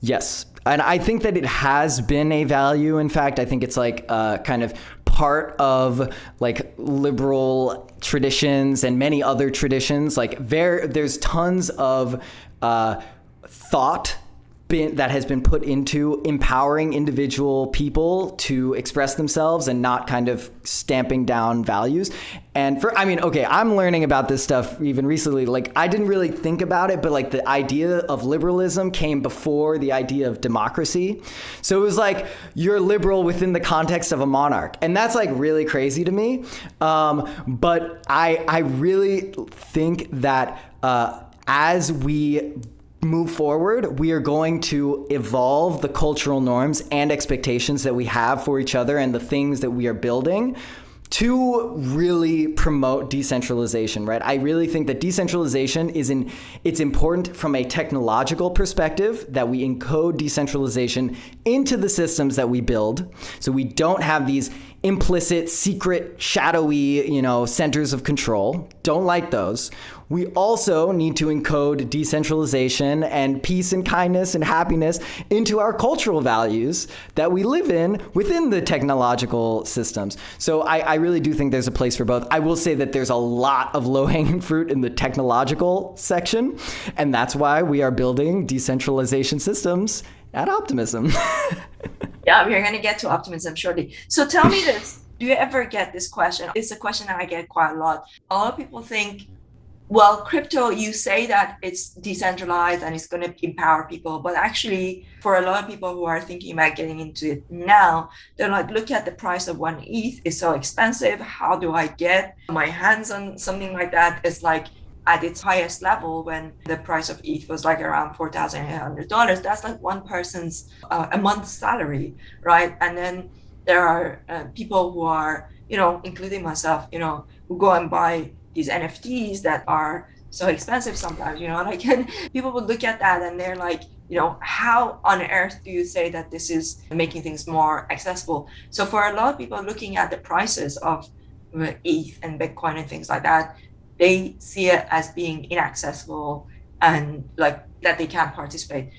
Yes. And I think that it has been a value. In fact, I think it's like uh, kind of part of like liberal traditions and many other traditions. Like there, there's tons of uh, thought been that has been put into empowering individual people to express themselves and not kind of stamping down values. And for I mean, okay, I'm learning about this stuff even recently. Like I didn't really think about it, but like the idea of liberalism came before the idea of democracy. So it was like you're liberal within the context of a monarch, and that's like really crazy to me. Um, but I I really think that uh, as we move forward, we are going to evolve the cultural norms and expectations that we have for each other and the things that we are building to really promote decentralization, right? I really think that decentralization is in it's important from a technological perspective that we encode decentralization into the systems that we build. So we don't have these implicit, secret, shadowy, you know, centers of control. Don't like those. We also need to encode decentralization and peace and kindness and happiness into our cultural values that we live in within the technological systems. So I, I really do think there's a place for both. I will say that there's a lot of low hanging fruit in the technological section, and that's why we are building decentralization systems at Optimism. yeah, we're going to get to optimism shortly. So tell me this. Do you ever get this question? It's a question that I get quite a lot. A lot of people think well, crypto, you say that it's decentralized and it's going to empower people, but actually, for a lot of people who are thinking about getting into it now, they're like, look at the price of one ETH, it's so expensive. How do I get my hands on something like that? It's like at its highest level when the price of ETH was like around $4,800. That's like one person's uh, a month's salary, right? And then there are uh, people who are, you know, including myself, you know, who go and buy these NFTs that are so expensive sometimes, you know, like and people would look at that and they're like, you know, how on earth do you say that this is making things more accessible? So for a lot of people looking at the prices of ETH and Bitcoin and things like that, they see it as being inaccessible and like that they can't participate.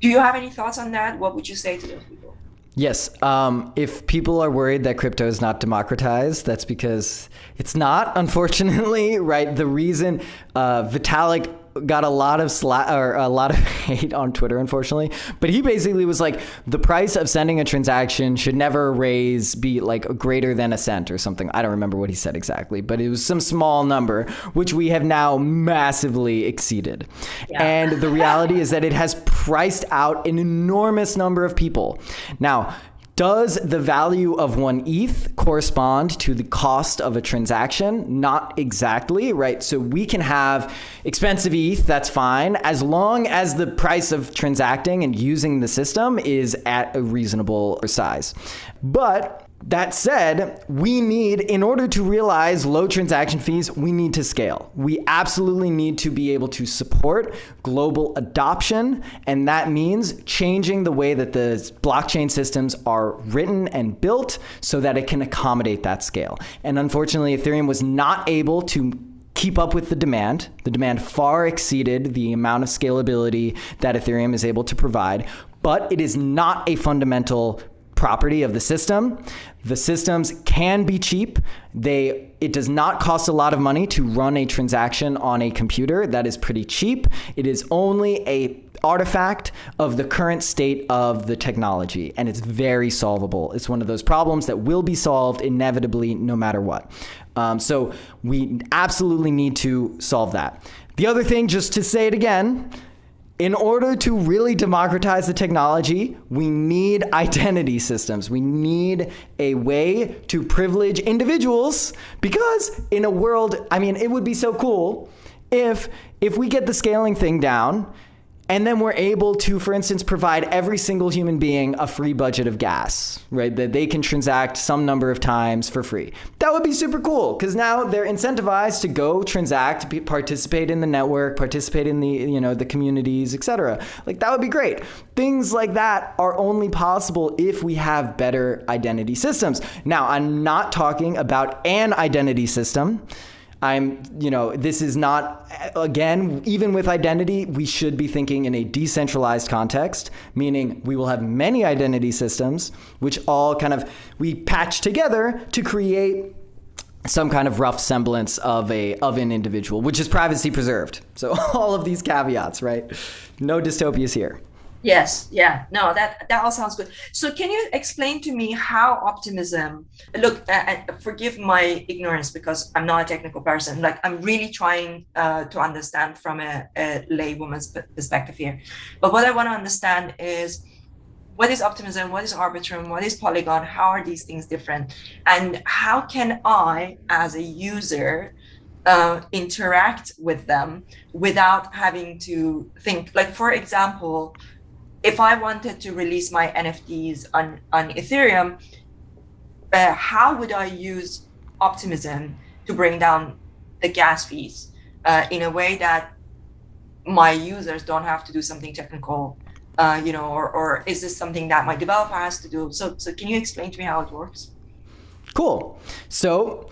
Do you have any thoughts on that? What would you say to those people? Yes. Um, if people are worried that crypto is not democratized, that's because it's not, unfortunately, right? The reason uh, Vitalik got a lot of sla- or a lot of hate on Twitter, unfortunately. But he basically was like, the price of sending a transaction should never raise be like greater than a cent or something. I don't remember what he said exactly, but it was some small number, which we have now massively exceeded. Yeah. And the reality is that it has priced out an enormous number of people. Now, does the value of one ETH correspond to the cost of a transaction? Not exactly, right? So we can have expensive ETH, that's fine, as long as the price of transacting and using the system is at a reasonable size. But that said, we need, in order to realize low transaction fees, we need to scale. We absolutely need to be able to support global adoption. And that means changing the way that the blockchain systems are written and built so that it can accommodate that scale. And unfortunately, Ethereum was not able to keep up with the demand. The demand far exceeded the amount of scalability that Ethereum is able to provide, but it is not a fundamental property of the system. The systems can be cheap. They it does not cost a lot of money to run a transaction on a computer. That is pretty cheap. It is only a artifact of the current state of the technology and it's very solvable. It's one of those problems that will be solved inevitably no matter what. Um, so we absolutely need to solve that. The other thing, just to say it again, in order to really democratize the technology, we need identity systems. We need a way to privilege individuals because in a world, I mean, it would be so cool if if we get the scaling thing down and then we're able to, for instance, provide every single human being a free budget of gas, right? That they can transact some number of times for free. That would be super cool because now they're incentivized to go transact, be, participate in the network, participate in the you know the communities, etc. Like that would be great. Things like that are only possible if we have better identity systems. Now, I'm not talking about an identity system. I'm, you know, this is not, again, even with identity, we should be thinking in a decentralized context, meaning we will have many identity systems, which all kind of we patch together to create some kind of rough semblance of a of an individual, which is privacy preserved. So all of these caveats, right? No dystopias here. Yes, yeah, no, that that all sounds good. So, can you explain to me how optimism? Look, uh, forgive my ignorance because I'm not a technical person. Like, I'm really trying uh, to understand from a, a laywoman's perspective here. But what I want to understand is what is optimism? What is Arbitrum? What is Polygon? How are these things different? And how can I, as a user, uh, interact with them without having to think? Like, for example if I wanted to release my NFTs on, on Ethereum, uh, how would I use optimism to bring down the gas fees uh, in a way that my users don't have to do something technical, uh, you know, or, or is this something that my developer has to do? So, so can you explain to me how it works? Cool. So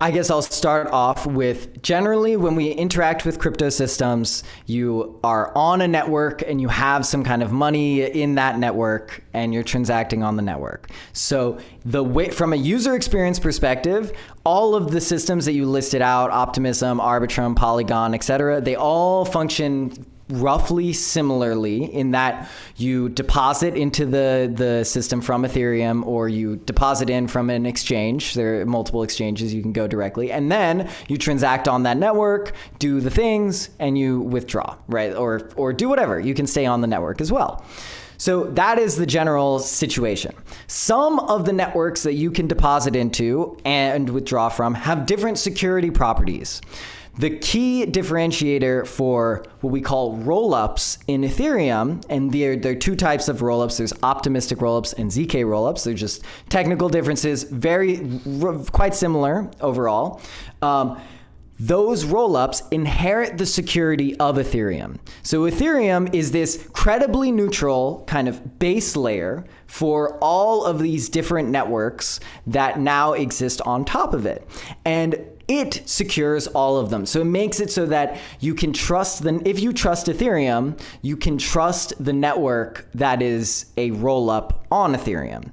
I guess I'll start off with generally when we interact with crypto systems, you are on a network and you have some kind of money in that network and you're transacting on the network. So the way from a user experience perspective, all of the systems that you listed out, Optimism, Arbitrum, Polygon, etc., they all function roughly similarly in that you deposit into the, the system from Ethereum or you deposit in from an exchange. There are multiple exchanges you can go directly. And then you transact on that network, do the things, and you withdraw, right? Or, or do whatever. You can stay on the network as well. So that is the general situation. Some of the networks that you can deposit into and withdraw from have different security properties. The key differentiator for what we call rollups in Ethereum, and there, there are two types of rollups. There's optimistic rollups and ZK rollups. They're just technical differences, very quite similar overall. Um, those rollups inherit the security of Ethereum. So Ethereum is this credibly neutral kind of base layer for all of these different networks that now exist on top of it. And it secures all of them. So it makes it so that you can trust the if you trust Ethereum, you can trust the network that is a roll up on Ethereum.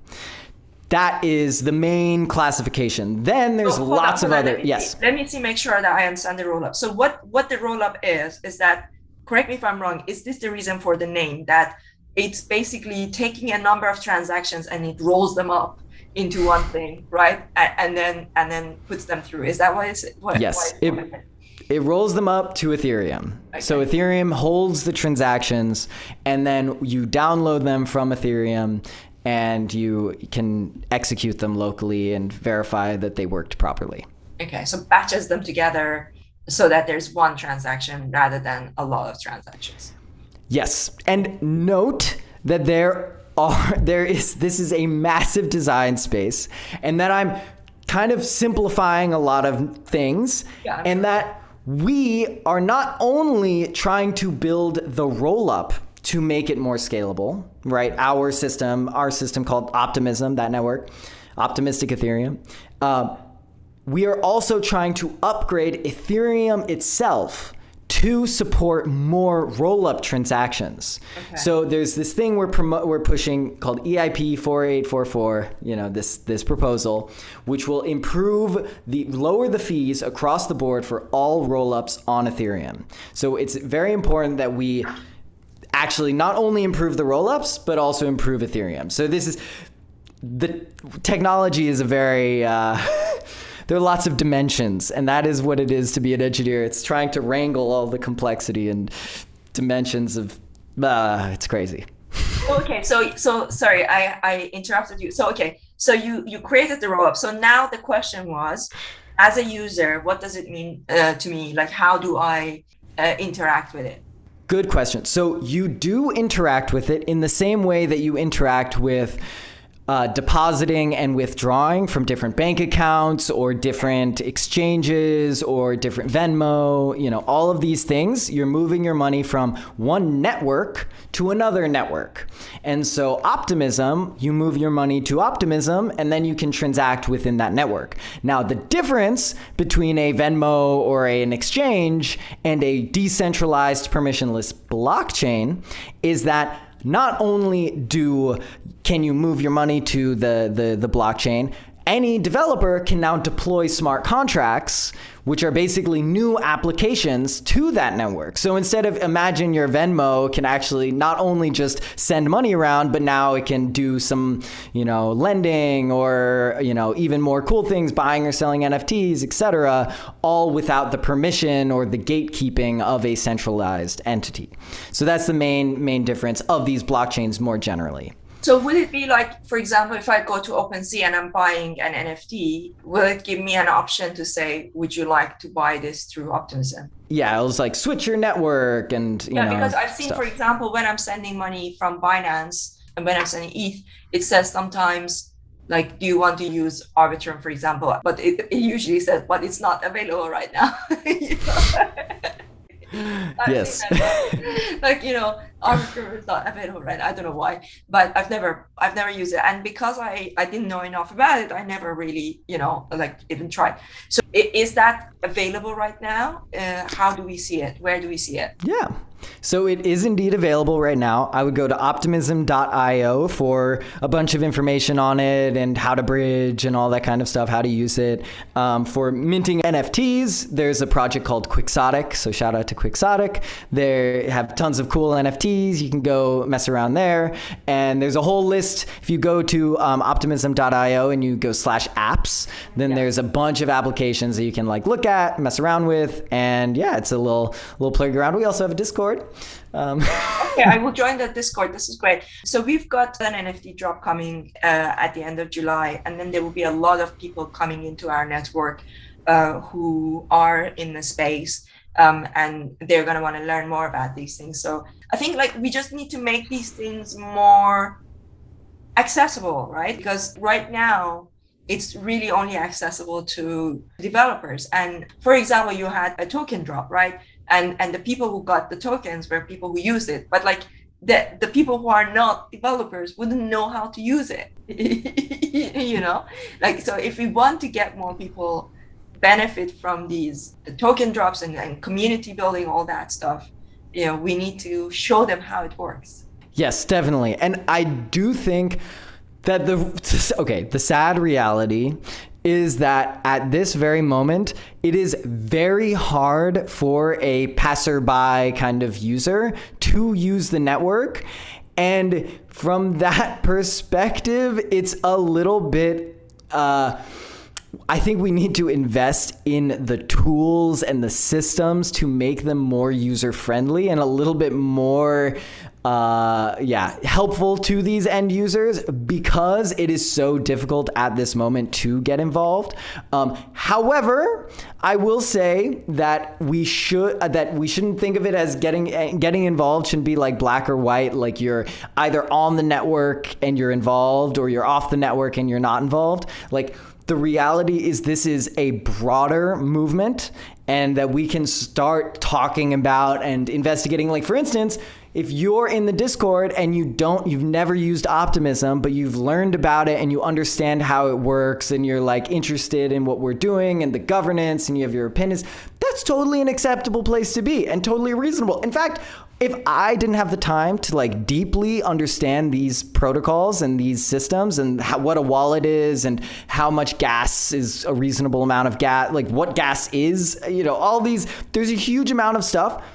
That is the main classification. Then there's oh, lots of other let yes. See, let me see make sure that I understand the roll up. So what what the roll up is is that correct me if I'm wrong, is this the reason for the name that it's basically taking a number of transactions and it rolls them up into one thing, right? And, and then and then puts them through. Is that why it's what, yes? Why it's it, it rolls them up to Ethereum. Okay. So Ethereum holds the transactions, and then you download them from Ethereum, and you can execute them locally and verify that they worked properly. Okay, so batches them together so that there's one transaction rather than a lot of transactions. Yes, and note that there are there is this is a massive design space and that I'm kind of simplifying a lot of things yeah, and sure. that we are not only trying to build the roll up to make it more scalable, right? Our system, our system called Optimism, that network, Optimistic Ethereum. Uh, we are also trying to upgrade Ethereum itself to support more roll-up transactions. Okay. So there's this thing we're promo- we're pushing called EIP 4844, you know, this this proposal which will improve the lower the fees across the board for all roll-ups on Ethereum. So it's very important that we actually not only improve the roll-ups but also improve Ethereum. So this is the technology is a very uh, there are lots of dimensions, and that is what it is to be an engineer. It's trying to wrangle all the complexity and dimensions of. Uh, it's crazy. okay, so so sorry, I I interrupted you. So okay, so you you created the roll up. So now the question was, as a user, what does it mean uh, to me? Like, how do I uh, interact with it? Good question. So you do interact with it in the same way that you interact with uh, depositing and withdrawing from different bank accounts or different exchanges or different Venmo, you know, all of these things, you're moving your money from one network to another network. And so, Optimism, you move your money to Optimism and then you can transact within that network. Now, the difference between a Venmo or a, an exchange and a decentralized permissionless blockchain is that not only do can you move your money to the, the, the blockchain, any developer can now deploy smart contracts which are basically new applications to that network. So instead of imagine your Venmo can actually not only just send money around, but now it can do some, you know, lending or, you know, even more cool things, buying or selling NFTs, etc., all without the permission or the gatekeeping of a centralized entity. So that's the main main difference of these blockchains more generally. So would it be like, for example, if I go to OpenSea and I'm buying an NFT, will it give me an option to say, would you like to buy this through Optimism? Yeah, it was like switch your network and you yeah, know. because I've seen, stuff. for example, when I'm sending money from Binance and when I'm sending ETH, it says sometimes like, do you want to use Arbitrum, for example? But it, it usually says, but it's not available right now. yes. like you know, Arbitrum is not available right. I don't know why, but I've never, I've never used it, and because I, I didn't know enough about it, I never really, you know, like even tried. So is that available right now? Uh, how do we see it? Where do we see it? Yeah. So it is indeed available right now. I would go to optimism.io for a bunch of information on it and how to bridge and all that kind of stuff, how to use it. Um, for minting NFTs, there's a project called Quixotic. So shout out to Quixotic. They have tons of cool NFTs. You can go mess around there. And there's a whole list. If you go to um, optimism.io and you go slash apps, then yeah. there's a bunch of applications that you can like look at, mess around with. And yeah, it's a little, little playground. We also have a Discord Discord. Um. okay, I will join the Discord. This is great. So we've got an NFT drop coming uh, at the end of July, and then there will be a lot of people coming into our network uh, who are in the space. Um, and they're going to want to learn more about these things. So I think like we just need to make these things more accessible, right? Because right now it's really only accessible to developers. And for example, you had a token drop, right? And and the people who got the tokens were people who used it. But like the the people who are not developers wouldn't know how to use it. You know? Like so if we want to get more people benefit from these the token drops and, and community building all that stuff you know we need to show them how it works. Yes definitely. And i do think that the okay the sad reality is that at this very moment, it is very hard for a passerby kind of user to use the network. And from that perspective, it's a little bit. Uh, I think we need to invest in the tools and the systems to make them more user friendly and a little bit more uh, yeah, helpful to these end users because it is so difficult at this moment to get involved. Um, however, I will say that we should uh, that we shouldn't think of it as getting uh, getting involved shouldn't be like black or white. Like you're either on the network and you're involved, or you're off the network and you're not involved. Like the reality is this is a broader movement and that we can start talking about and investigating like for instance if you're in the Discord and you don't, you've never used Optimism, but you've learned about it and you understand how it works and you're like interested in what we're doing and the governance and you have your opinions, that's totally an acceptable place to be and totally reasonable. In fact, if I didn't have the time to like deeply understand these protocols and these systems and how, what a wallet is and how much gas is a reasonable amount of gas, like what gas is, you know, all these, there's a huge amount of stuff.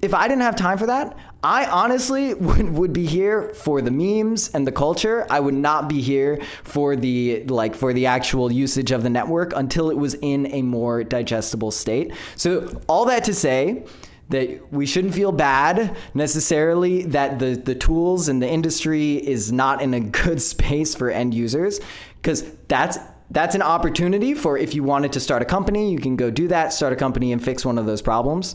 If I didn't have time for that, I honestly would, would be here for the memes and the culture. I would not be here for the like for the actual usage of the network until it was in a more digestible state. So all that to say that we shouldn't feel bad necessarily that the the tools and the industry is not in a good space for end users because that's that's an opportunity for if you wanted to start a company, you can go do that, start a company and fix one of those problems.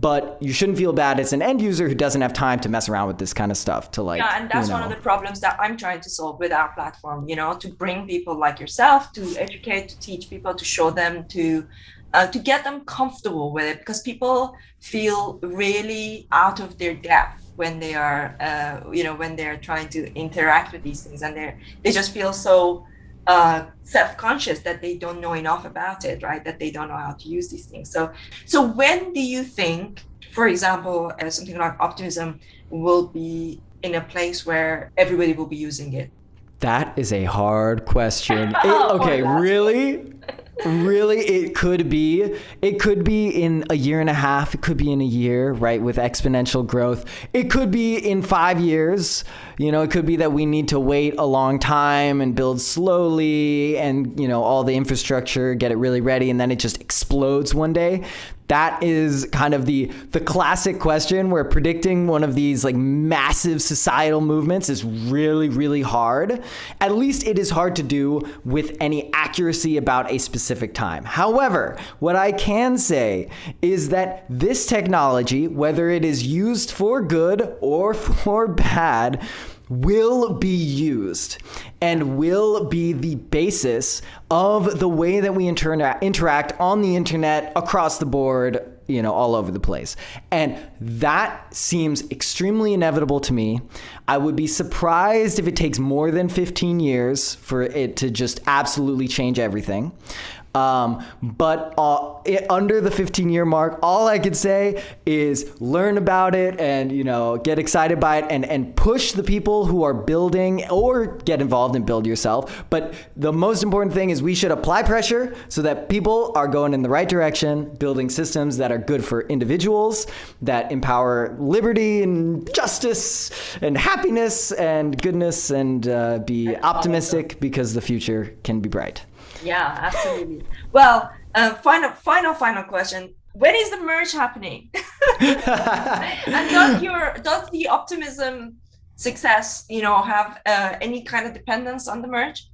But you shouldn't feel bad as an end user who doesn't have time to mess around with this kind of stuff to like Yeah, and that's you know. one of the problems that I'm trying to solve with our platform, you know, to bring people like yourself to educate, to teach people, to show them to uh, to get them comfortable with it because people feel really out of their depth when they are uh, you know when they're trying to interact with these things and they they just feel so uh, self-conscious that they don't know enough about it right that they don't know how to use these things so so when do you think for example uh, something like optimism will be in a place where everybody will be using it That is a hard question. It- Oh, okay, that's- really? Really it could be it could be in a year and a half it could be in a year right with exponential growth. It could be in 5 years you know it could be that we need to wait a long time and build slowly and you know all the infrastructure get it really ready and then it just explodes one day that is kind of the the classic question where predicting one of these like massive societal movements is really really hard. At least it is hard to do with any accuracy about a specific time. However what i can say is that this technology whether it is used for good or for bad will be used and will be the basis of the way that we intera- interact on the internet across the board you know all over the place. And that seems extremely inevitable to me. I would be surprised if it takes more than 15 years for it to just absolutely change everything um, but uh, it, under the 15 year mark, all I could say is learn about it and you know get excited by it and and push the people who are building or get involved and build yourself. But the most important thing is we should apply pressure so that people are going in the right direction, building systems that are good for individuals, that empower liberty and justice and happiness and goodness and uh, be optimistic because the future can be bright. Yeah, absolutely. Well, uh, final, final, final question. When is the merge happening? and does your does the optimism success, you know, have uh, any kind of dependence on the merge?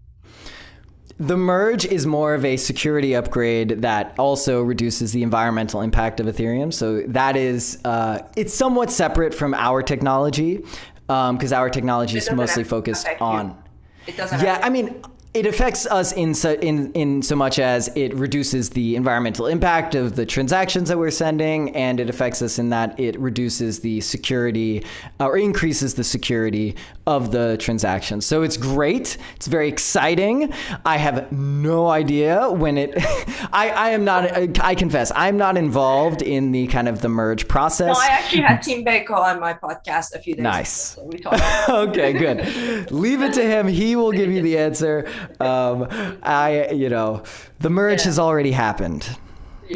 The merge is more of a security upgrade that also reduces the environmental impact of Ethereum. So that is, uh, it's somewhat separate from our technology because our technology is mostly focused affect you. on. It doesn't. Yeah, I mean, it affects us in so in in so much as it reduces the environmental impact of the transactions that we're sending, and it affects us in that it reduces the security uh, or increases the security of the transactions. So it's great. It's very exciting. I have no idea when it. I I am not. I confess, I'm not involved in the kind of the merge process. no, I actually had Tim Beiko on my podcast a few days. Nice. Ago, so okay, good. Leave it to him. He will give you the answer. Um, I, you know, the merge Yeah. has already happened.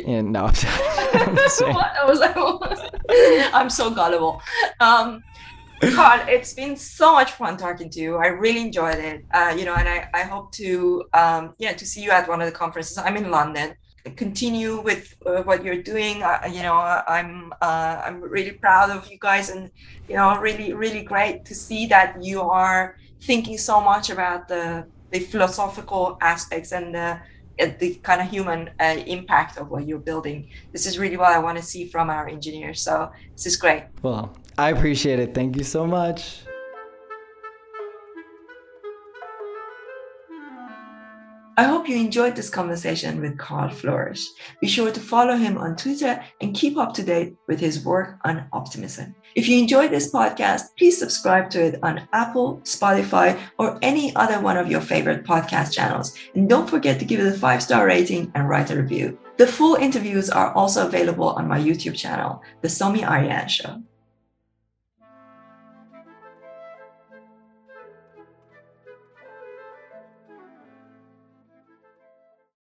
And no, I'm just what? I was like, I'm so gullible. Um, Karl, it's been so much fun talking to you. I really enjoyed it. Uh, you know, and I, I hope to um, yeah to see you at one of the conferences. I'm in London. Continue with uh, what you're doing. Uh, you know, I'm uh, I'm really proud of you guys, and you know, really really great to see that you are thinking so much about the the philosophical aspects and the the kind of human uh, impact of what you're building. This is really what I want to see from our engineers. So this is great. Well, I appreciate it. Thank you so much. I hope you enjoyed this conversation with Karl Floersch. Be sure to follow him on Twitter and keep up to date with his work on optimism. If you enjoyed this podcast, please subscribe to it on Apple, Spotify, or any other one of your favorite podcast channels. And don't forget to give it a five star rating and write a review. The full interviews are also available on my YouTube channel, The Somi Arian Show.